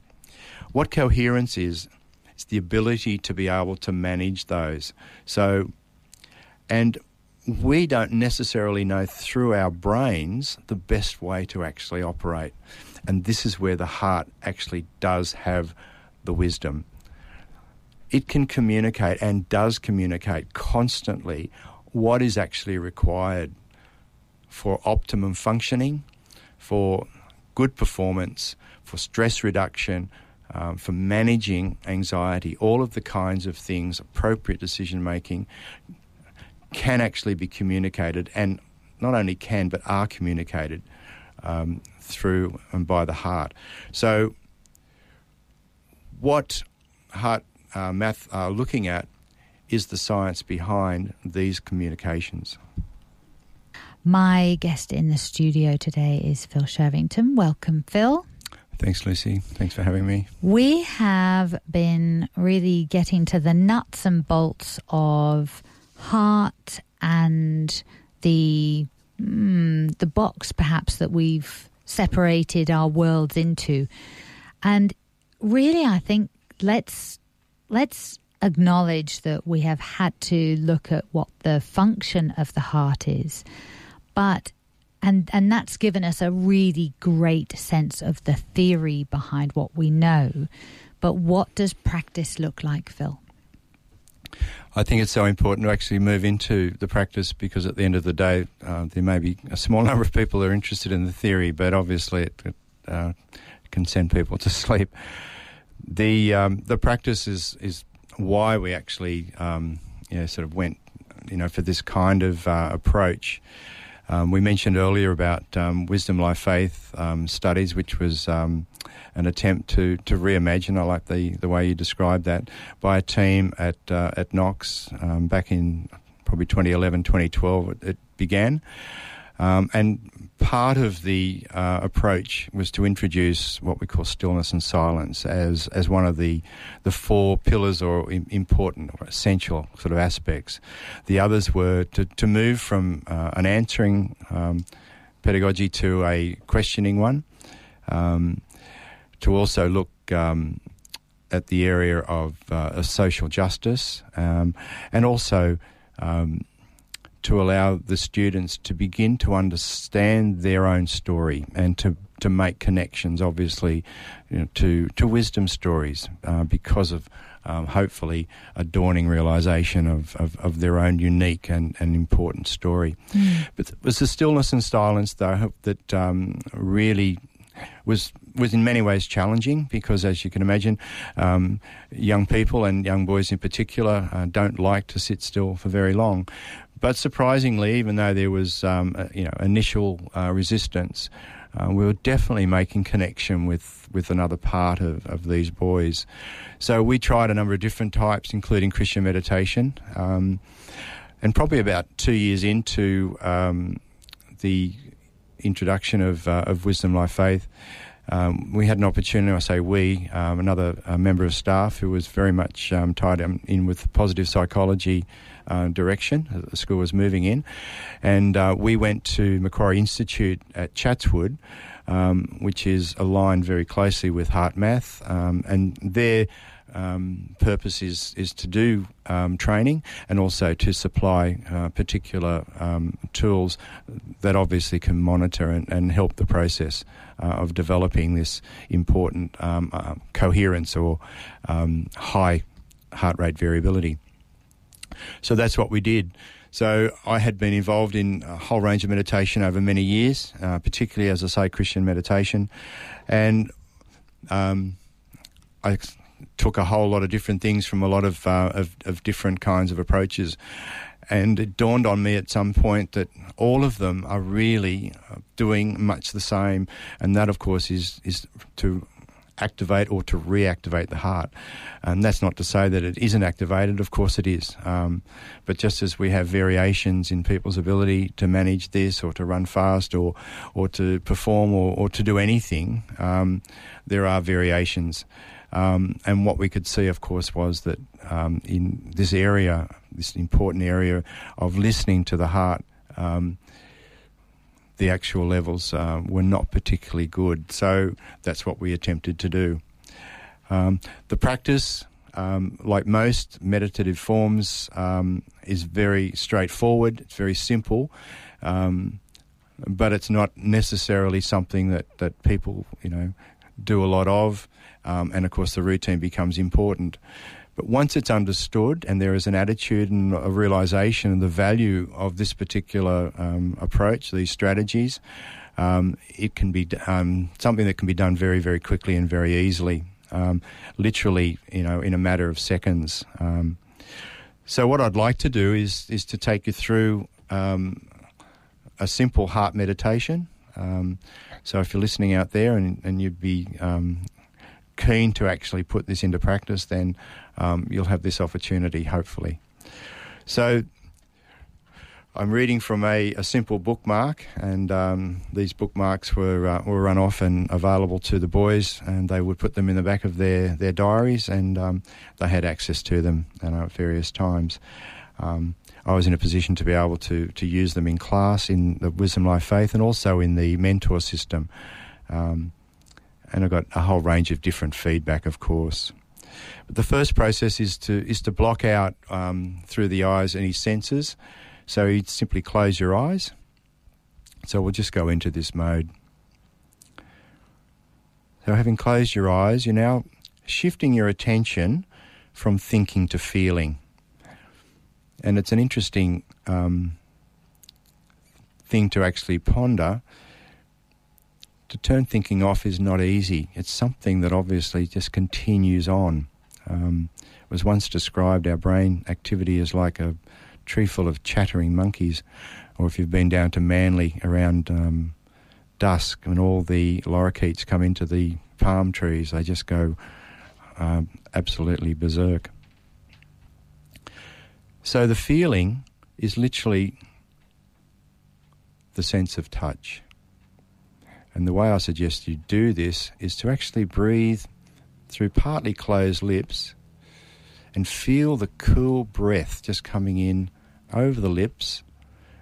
What coherence is, is the ability to be able to manage those. So, and we don't necessarily know through our brains the best way to actually operate. And this is where the heart actually does have the wisdom it can communicate and does communicate constantly what is actually required for optimum functioning, for good performance, for stress reduction, um, for managing anxiety, all of the kinds of things, appropriate decision making, can actually be communicated and not only can but are communicated um, through and by the heart. So, what heart uh, math are looking at is the science behind these communications. My guest in the studio today is Phil Shervington. Welcome, Phil. Thanks, Lucy. Thanks for having me. We have been really getting to the nuts and bolts of heart and the mm, the box, perhaps that we've separated our worlds into, and really, I think let's let's acknowledge that we have had to look at what the function of the heart is. But and and that's given us a really great sense of the theory behind what we know. But what does practice look like, Phil? I think it's so important to actually move into the practice because at the end of the day, uh, there may be a small number of people who are interested in the theory, but obviously it, it uh, can send people to sleep the um, the practice is is why we actually um, you know sort of went you know for this kind of uh, approach. Um, we mentioned earlier about um, wisdom, life, faith um, studies, which was um, an attempt to to reimagine. I like the the way you described that by a team at uh, at Knox back in probably 2011, 2012. It, it began. Um, and part of the uh, approach was to introduce what we call stillness and silence as, as one of the, the four pillars or important or essential sort of aspects. The others were to, to move from uh, an answering um, pedagogy to a questioning one, um, to also look um, at the area of, uh, of social justice, um, and also um, to allow the students to begin to understand their own story and to, to make connections, obviously, you know, to, to wisdom stories uh, because of um, hopefully a dawning realization of, of, of, their own unique and, and important story. Mm. But it was the stillness and silence, though, that um, really was was in many ways challenging because, as you can imagine, um, young people and young boys in particular uh, don't like to sit still for very long. But surprisingly, even though there was um, you know initial uh, resistance, uh, we were definitely making connection with, with another part of, of these boys. So we tried a number of different types, including Christian meditation. Um, and probably about two years into um, the introduction of, uh, of Wisdom Life Faith, um, we had an opportunity, I say we, um, another uh, member of staff who was very much um, tied in with positive psychology uh, direction the school was moving in. And uh, we went to Macquarie Institute at Chatswood, um, which is aligned very closely with HeartMath. Um, and their um, purpose is, is to do um, training and also to supply uh, particular um, tools that obviously can monitor and, and help the process uh, of developing this important um, uh, coherence or high heart rate variability. So that's what we did. So I had been involved in a whole range of meditation over many years, uh, particularly as I say, Christian meditation, and um, I took a whole lot of different things from a lot of, uh, of, of different kinds of approaches. And it dawned on me at some point that all of them are really uh, doing much the same, and that, of course, is is to activate or to reactivate the heart. And that's not to say that it isn't activated, of course it is. Um, but just as we have variations in people's ability to manage this or to run fast or, or to perform or, or to do anything, um, there are variations. Um, and what we could see, of course, was that um, in this area, this important area of listening to the heart, um, the actual levels uh, were not particularly good. So that's what we attempted to do. Um, the practice, um, like most meditative forms, um, is very straightforward. It's very simple but it's not necessarily something that, that people, you know, do a lot of um, and of course the routine becomes important. But once it's understood and there is an attitude and a realization of the value of this particular um, approach, these strategies, um, it can be um, something that can be done very, very quickly and very easily, um, literally, you know, in a matter of seconds. Um, so what I'd like to do is is to take you through a simple heart meditation. so if you're listening out there and, and you'd be keen to actually put this into practice, then um, you'll have this opportunity, hopefully. So, I'm reading from a, a simple bookmark, and um, these bookmarks were uh, were run off and available to the boys, and they would put them in the back of their, their diaries, and um, they had access to them at various times. Um, I was in a position to be able to, to use them in class in the Wisdom Life Faith and also in the mentor system. Um, and I got a whole range of different feedback, of course. But the first process is to is to block out um, through the eyes any senses. So you simply close your eyes. So we'll just go into this mode. So having closed your eyes, you're now shifting your attention from thinking to feeling. And it's an interesting um, thing to actually ponder to turn thinking off is not easy. It's something that obviously just continues on. Um, it was once described our brain activity as like a tree full of chattering monkeys, or if you've been down to Manly around um, dusk when all the lorikeets come into the palm trees, they just go um, absolutely berserk. So the feeling is literally the sense of touch. And the way I suggest you do this is to actually breathe through partly closed lips and feel the cool breath just coming in over the lips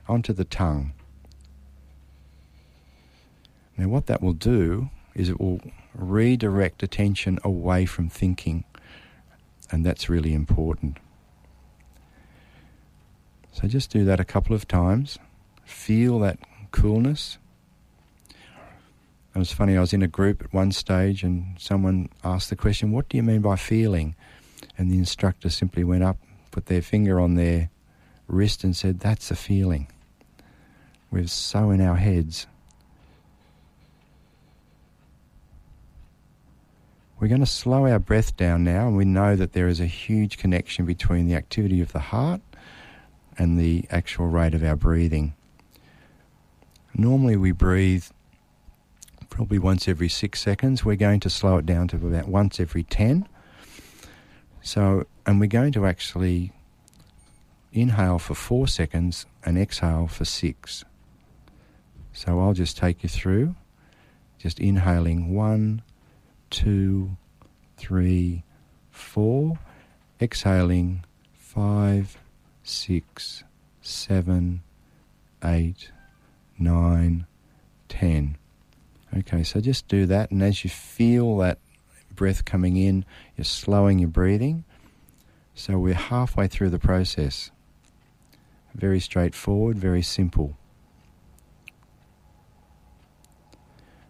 onto the tongue. Now, what that will do is it will redirect attention away from thinking, and that's really important. So, just do that a couple of times. Feel that coolness it was funny, I was in a group at one stage and someone asked the question, What do you mean by feeling? And the instructor simply went up, put their finger on their wrist, and said, That's a feeling. We're so in our heads. We're going to slow our breath down now, and we know that there is a huge connection between the activity of the heart and the actual rate of our breathing. Normally, we breathe probably once every six seconds. We're going to slow it down to about once every 10. So, and we're going to actually inhale for four seconds and exhale for six. So I'll just take you through, just inhaling one, two, three, four, exhaling five, six, seven, eight, nine, ten. Okay, so just do that, and as you feel that breath coming in, you're slowing your breathing. So we're halfway through the process. Very straightforward, very simple.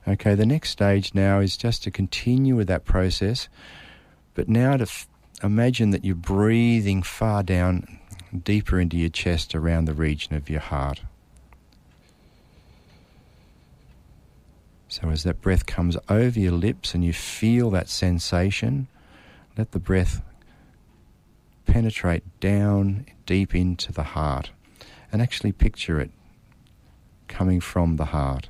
Okay, the next stage now is just to continue with that process, but now to f- imagine that you're breathing far down deeper into your chest around the region of your heart. So, as that breath comes over your lips and you feel that sensation, let the breath penetrate down deep into the heart and actually picture it coming from the heart.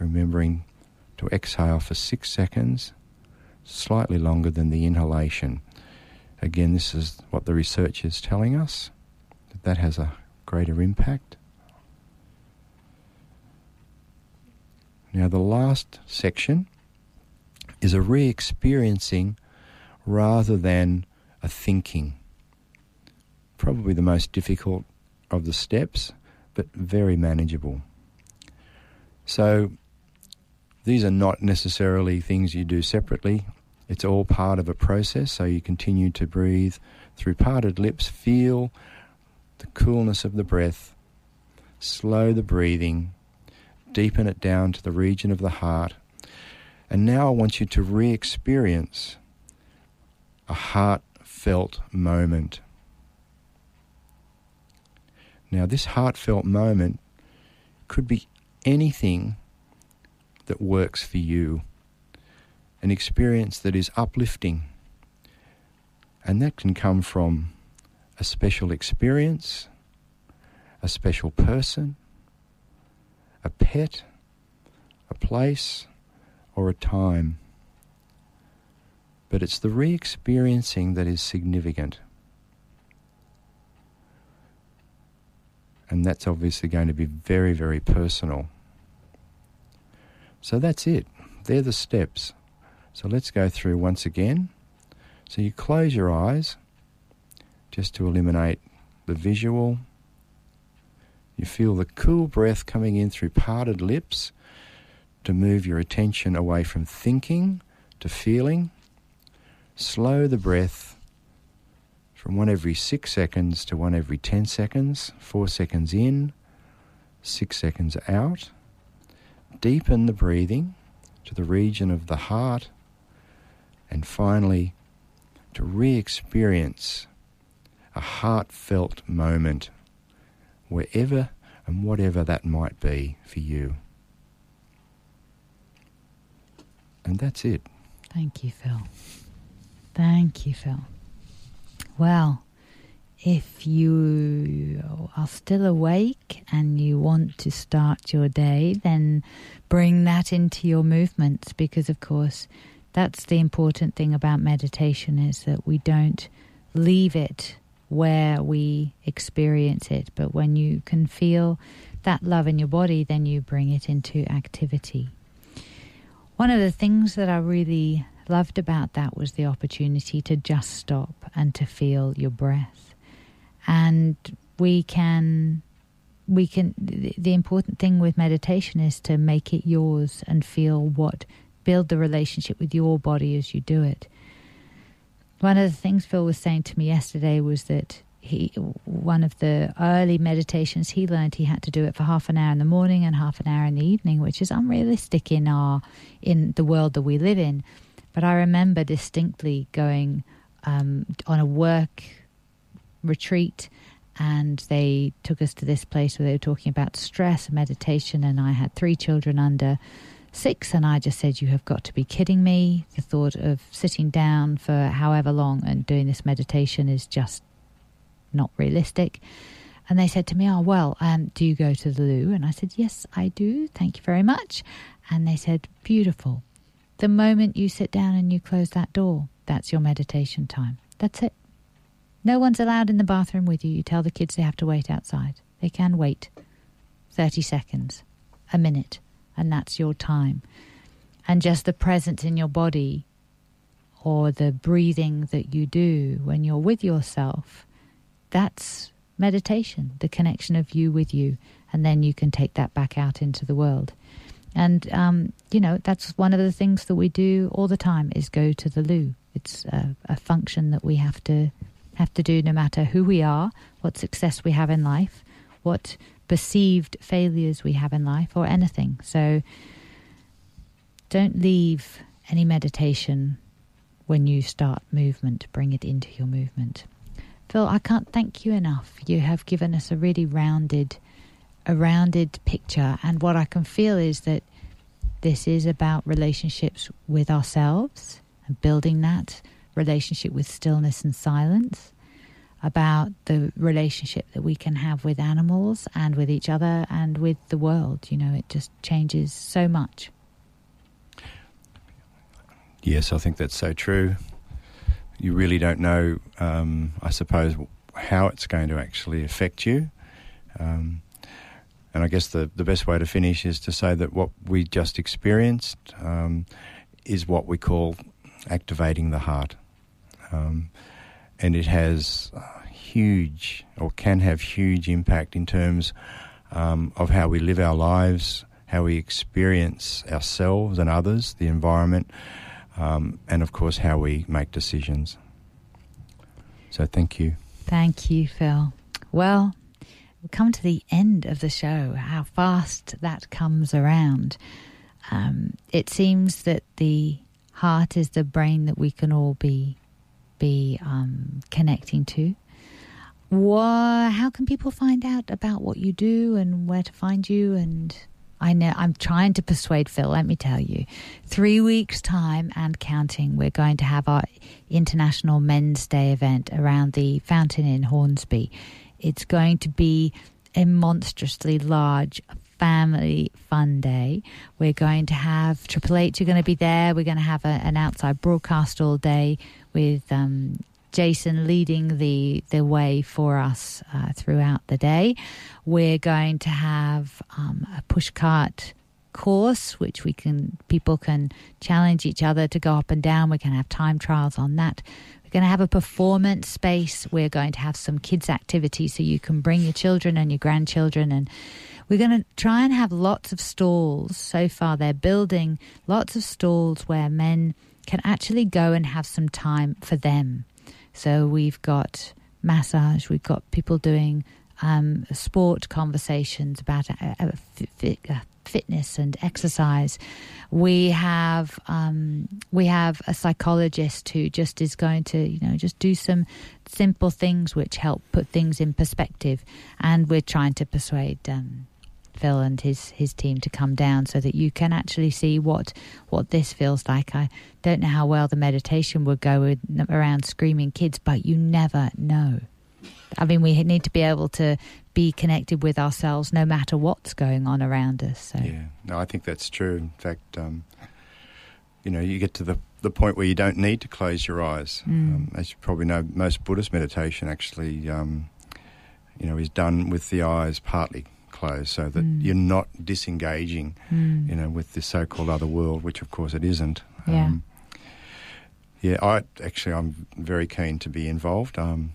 Remembering to exhale for six seconds, slightly longer than the inhalation. Again, this is what the research is telling us that that has a greater impact. Now, the last section is a re experiencing rather than a thinking. Probably the most difficult of the steps, but very manageable. So, these are not necessarily things you do separately. It's all part of a process, so you continue to breathe through parted lips, feel the coolness of the breath, slow the breathing, deepen it down to the region of the heart. And now I want you to re experience a heartfelt moment. Now, this heartfelt moment could be anything that works for you, an experience that is uplifting. And that can come from a special experience, a special person, a pet, a place, or a time. But it's the re experiencing that is significant. And that's obviously going to be very, very personal. So that's it. They're the steps. So let's go through once again. So you close your eyes just to eliminate the visual you feel the cool breath coming in through parted lips to move your attention away from thinking to feeling. Slow the breath from one every six seconds to one every 10 seconds, four seconds in, six seconds out. Deepen the breathing to the region of the heart, and finally, to re experience a heartfelt moment wherever and whatever that might be for you. And that's it. Thank you, Phil. Thank you, Phil. Well, if you are still awake and you want to start your day, then bring that into your movements because, of course, that's the important thing about meditation is that we don't leave it where we experience it. But when you can feel that love in your body, then you bring it into activity. One of the things that I really loved about that was the opportunity to just stop and to feel your breath. And we can we can the important thing with meditation is to make it yours and feel what build the relationship with your body as you do it one of the things Phil was saying to me yesterday was that he one of the early meditations he learned he had to do it for half an hour in the morning and half an hour in the evening, which is unrealistic in our in the world that we live in. But I remember distinctly going um, on a work retreat and they took us to this place where they were talking about stress and meditation and I had three children under six, and I just said, You have got to be kidding me. The thought of sitting down for however long and doing this meditation is just not realistic. And they said to me, Oh, well, um, do you go to the loo? And I said, Yes, I do. Thank you very much. And they said, Beautiful. The moment you sit down and you close that door, that's your meditation time. That's it. No one's allowed in the bathroom with you. You tell the kids they have to wait outside. They can wait 30 seconds, a minute, and that's your time. And just the presence in your body or the breathing that you do when you're with yourself, that's meditation, the connection of you with you. And then you can take that back out into the world. And, um, you know, that's one of the things that we do all the time is go to the loo. It's a, a function that we have to have to do no matter who we are, what success we have in life, what perceived failures we have in life or anything. So don't leave any meditation when you start movement, bring it into your movement. Phil, I can't thank you enough. You have given us a really rounded, a rounded picture, and what I can feel is that this is about relationships with ourselves and building that relationship with stillness and silence, about the relationship that we can have with animals and with each other and with the world. You know, it just changes so much. Yes, I think that's so true. You really don't know, um, I suppose, how it's going to actually affect you. Um, and I guess the, the best way to finish is to say that what we just experienced um, is what we call activating the heart. Um, and it has huge, or can have huge impact in terms um, of how we live our lives, how we experience ourselves and others, the environment, um, and of course, how we make decisions. So, thank you. Thank you, Phil. Well, we come to the end of the show. How fast that comes around. Um, it seems that the heart is the brain that we can all be be um, connecting to. What, how can people find out about what you do and where to find you? And I know I'm trying to persuade Phil. Let me tell you, three weeks time and counting, we're going to have our International Men's Day event around the fountain in Hornsby. It's going to be a monstrously large family fun day. We're going to have Triple H you're going to be there. We're going to have a, an outside broadcast all day with um, Jason leading the the way for us uh, throughout the day. We're going to have um, a pushcart course, which we can people can challenge each other to go up and down. We're going to have time trials on that. We're going to have a performance space. We're going to have some kids' activities so you can bring your children and your grandchildren and we're going to try and have lots of stalls. So far, they're building lots of stalls where men can actually go and have some time for them. So we've got massage, we've got people doing um, sport conversations about uh, uh, uh, fitness and exercise. We have um, we have a psychologist who just is going to you know just do some simple things which help put things in perspective, and we're trying to persuade um, Phil and his his team to come down so that you can actually see what what this feels like. I don't know how well the meditation would go with, around screaming kids, but you never know. I mean, we need to be able to be connected with ourselves no matter what's going on around us. So. Yeah, no, I think that's true. In fact, um, you know, you get to the the point where you don't need to close your eyes. Mm. Um, as you probably know, most Buddhist meditation actually, um, you know, is done with the eyes partly closed so that mm. you're not disengaging, mm. you know, with this so-called other world, which of course it isn't. Yeah. Um, yeah, I actually I'm very keen to be involved. Um,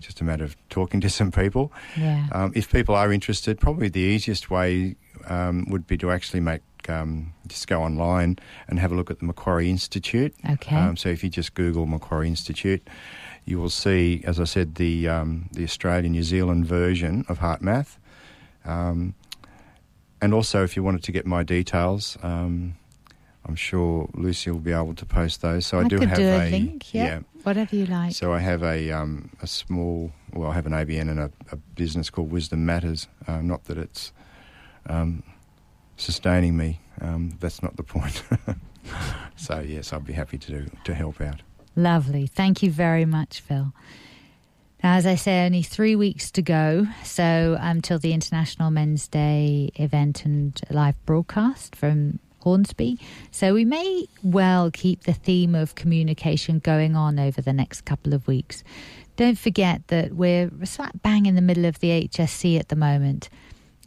just a matter of talking to some people. Yeah. Um, if people are interested, probably the easiest way um, would be to actually make um, just go online and have a look at the Macquarie Institute. Okay. Um, so if you just Google Macquarie Institute, you will see, as I said, the um, the Australian New Zealand version of HeartMath. Um, and also, if you wanted to get my details, um, I'm sure Lucy will be able to post those. So I, I do have do a, a link, yeah, whatever you like. So I have a um, a small, well, I have an ABN and a, a business called Wisdom Matters. Uh, not that it's um, sustaining me. Um, that's not the point. so yes, I'd be happy to to help out. Lovely. Thank you very much, Phil. Now, as I say, only three weeks to go. So um, until the International Men's Day event and live broadcast from Hornsby. So we may well keep the theme of communication going on over the next couple of weeks. Don't forget that we're bang in the middle of the HSC at the moment.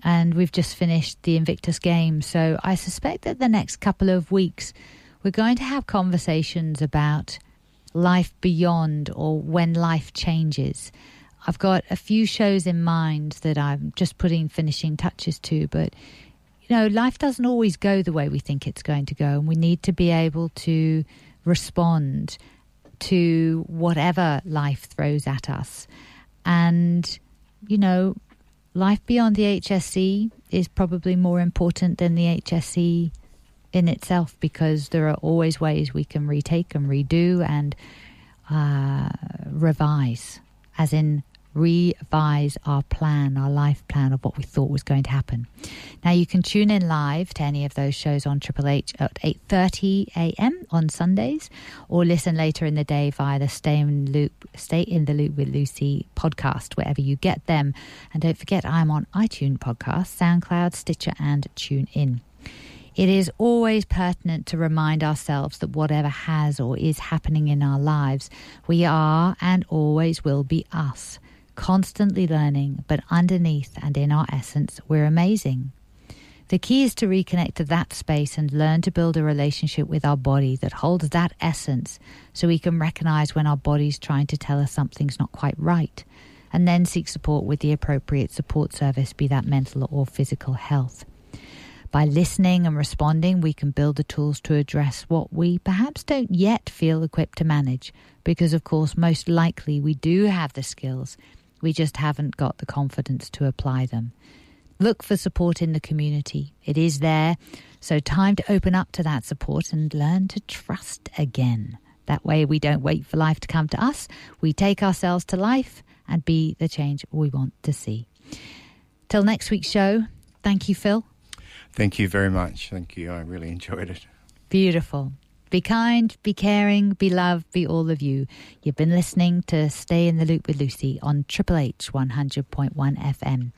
And we've just finished the Invictus Games. So I suspect that the next couple of weeks we're going to have conversations about life beyond or when life changes. I've got a few shows in mind that I'm just putting finishing touches to, but you know, life doesn't always go the way we think it's going to go, and we need to be able to respond to whatever life throws at us. And, you know, life beyond the HSC is probably more important than the HSC in itself because there are always ways we can retake and redo and uh, revise, as in revise our plan, our life plan of what we thought was going to happen. Now you can tune in live to any of those shows on Triple H at 8:30 a.m. on Sundays or listen later in the day via the Stay in Loop Stay in the Loop with Lucy podcast wherever you get them. And don't forget I'm on iTunes podcast, SoundCloud, Stitcher and TuneIn. It is always pertinent to remind ourselves that whatever has or is happening in our lives, we are and always will be us constantly learning, but underneath and in our essence, we're amazing. The key is to reconnect to that space and learn to build a relationship with our body that holds that essence so we can recognize when our body's trying to tell us something's not quite right, and then seek support with the appropriate support service, be that mental or physical health. By listening and responding, we can build the tools to address what we perhaps don't yet feel equipped to manage, because, of course, most likely we do have the skills we just haven't got the confidence to apply them. Look for support in the community. It is there. So, time to open up to that support and learn to trust again. That way, we don't wait for life to come to us. We take ourselves to life and be the change we want to see. Till next week's show, thank you, Phil. Thank you very much. Thank you. I really enjoyed it. Beautiful. Be kind, be caring, be loved, be all of you. You've been listening to Stay in the Loop with Lucy on Triple H 100.1 FM.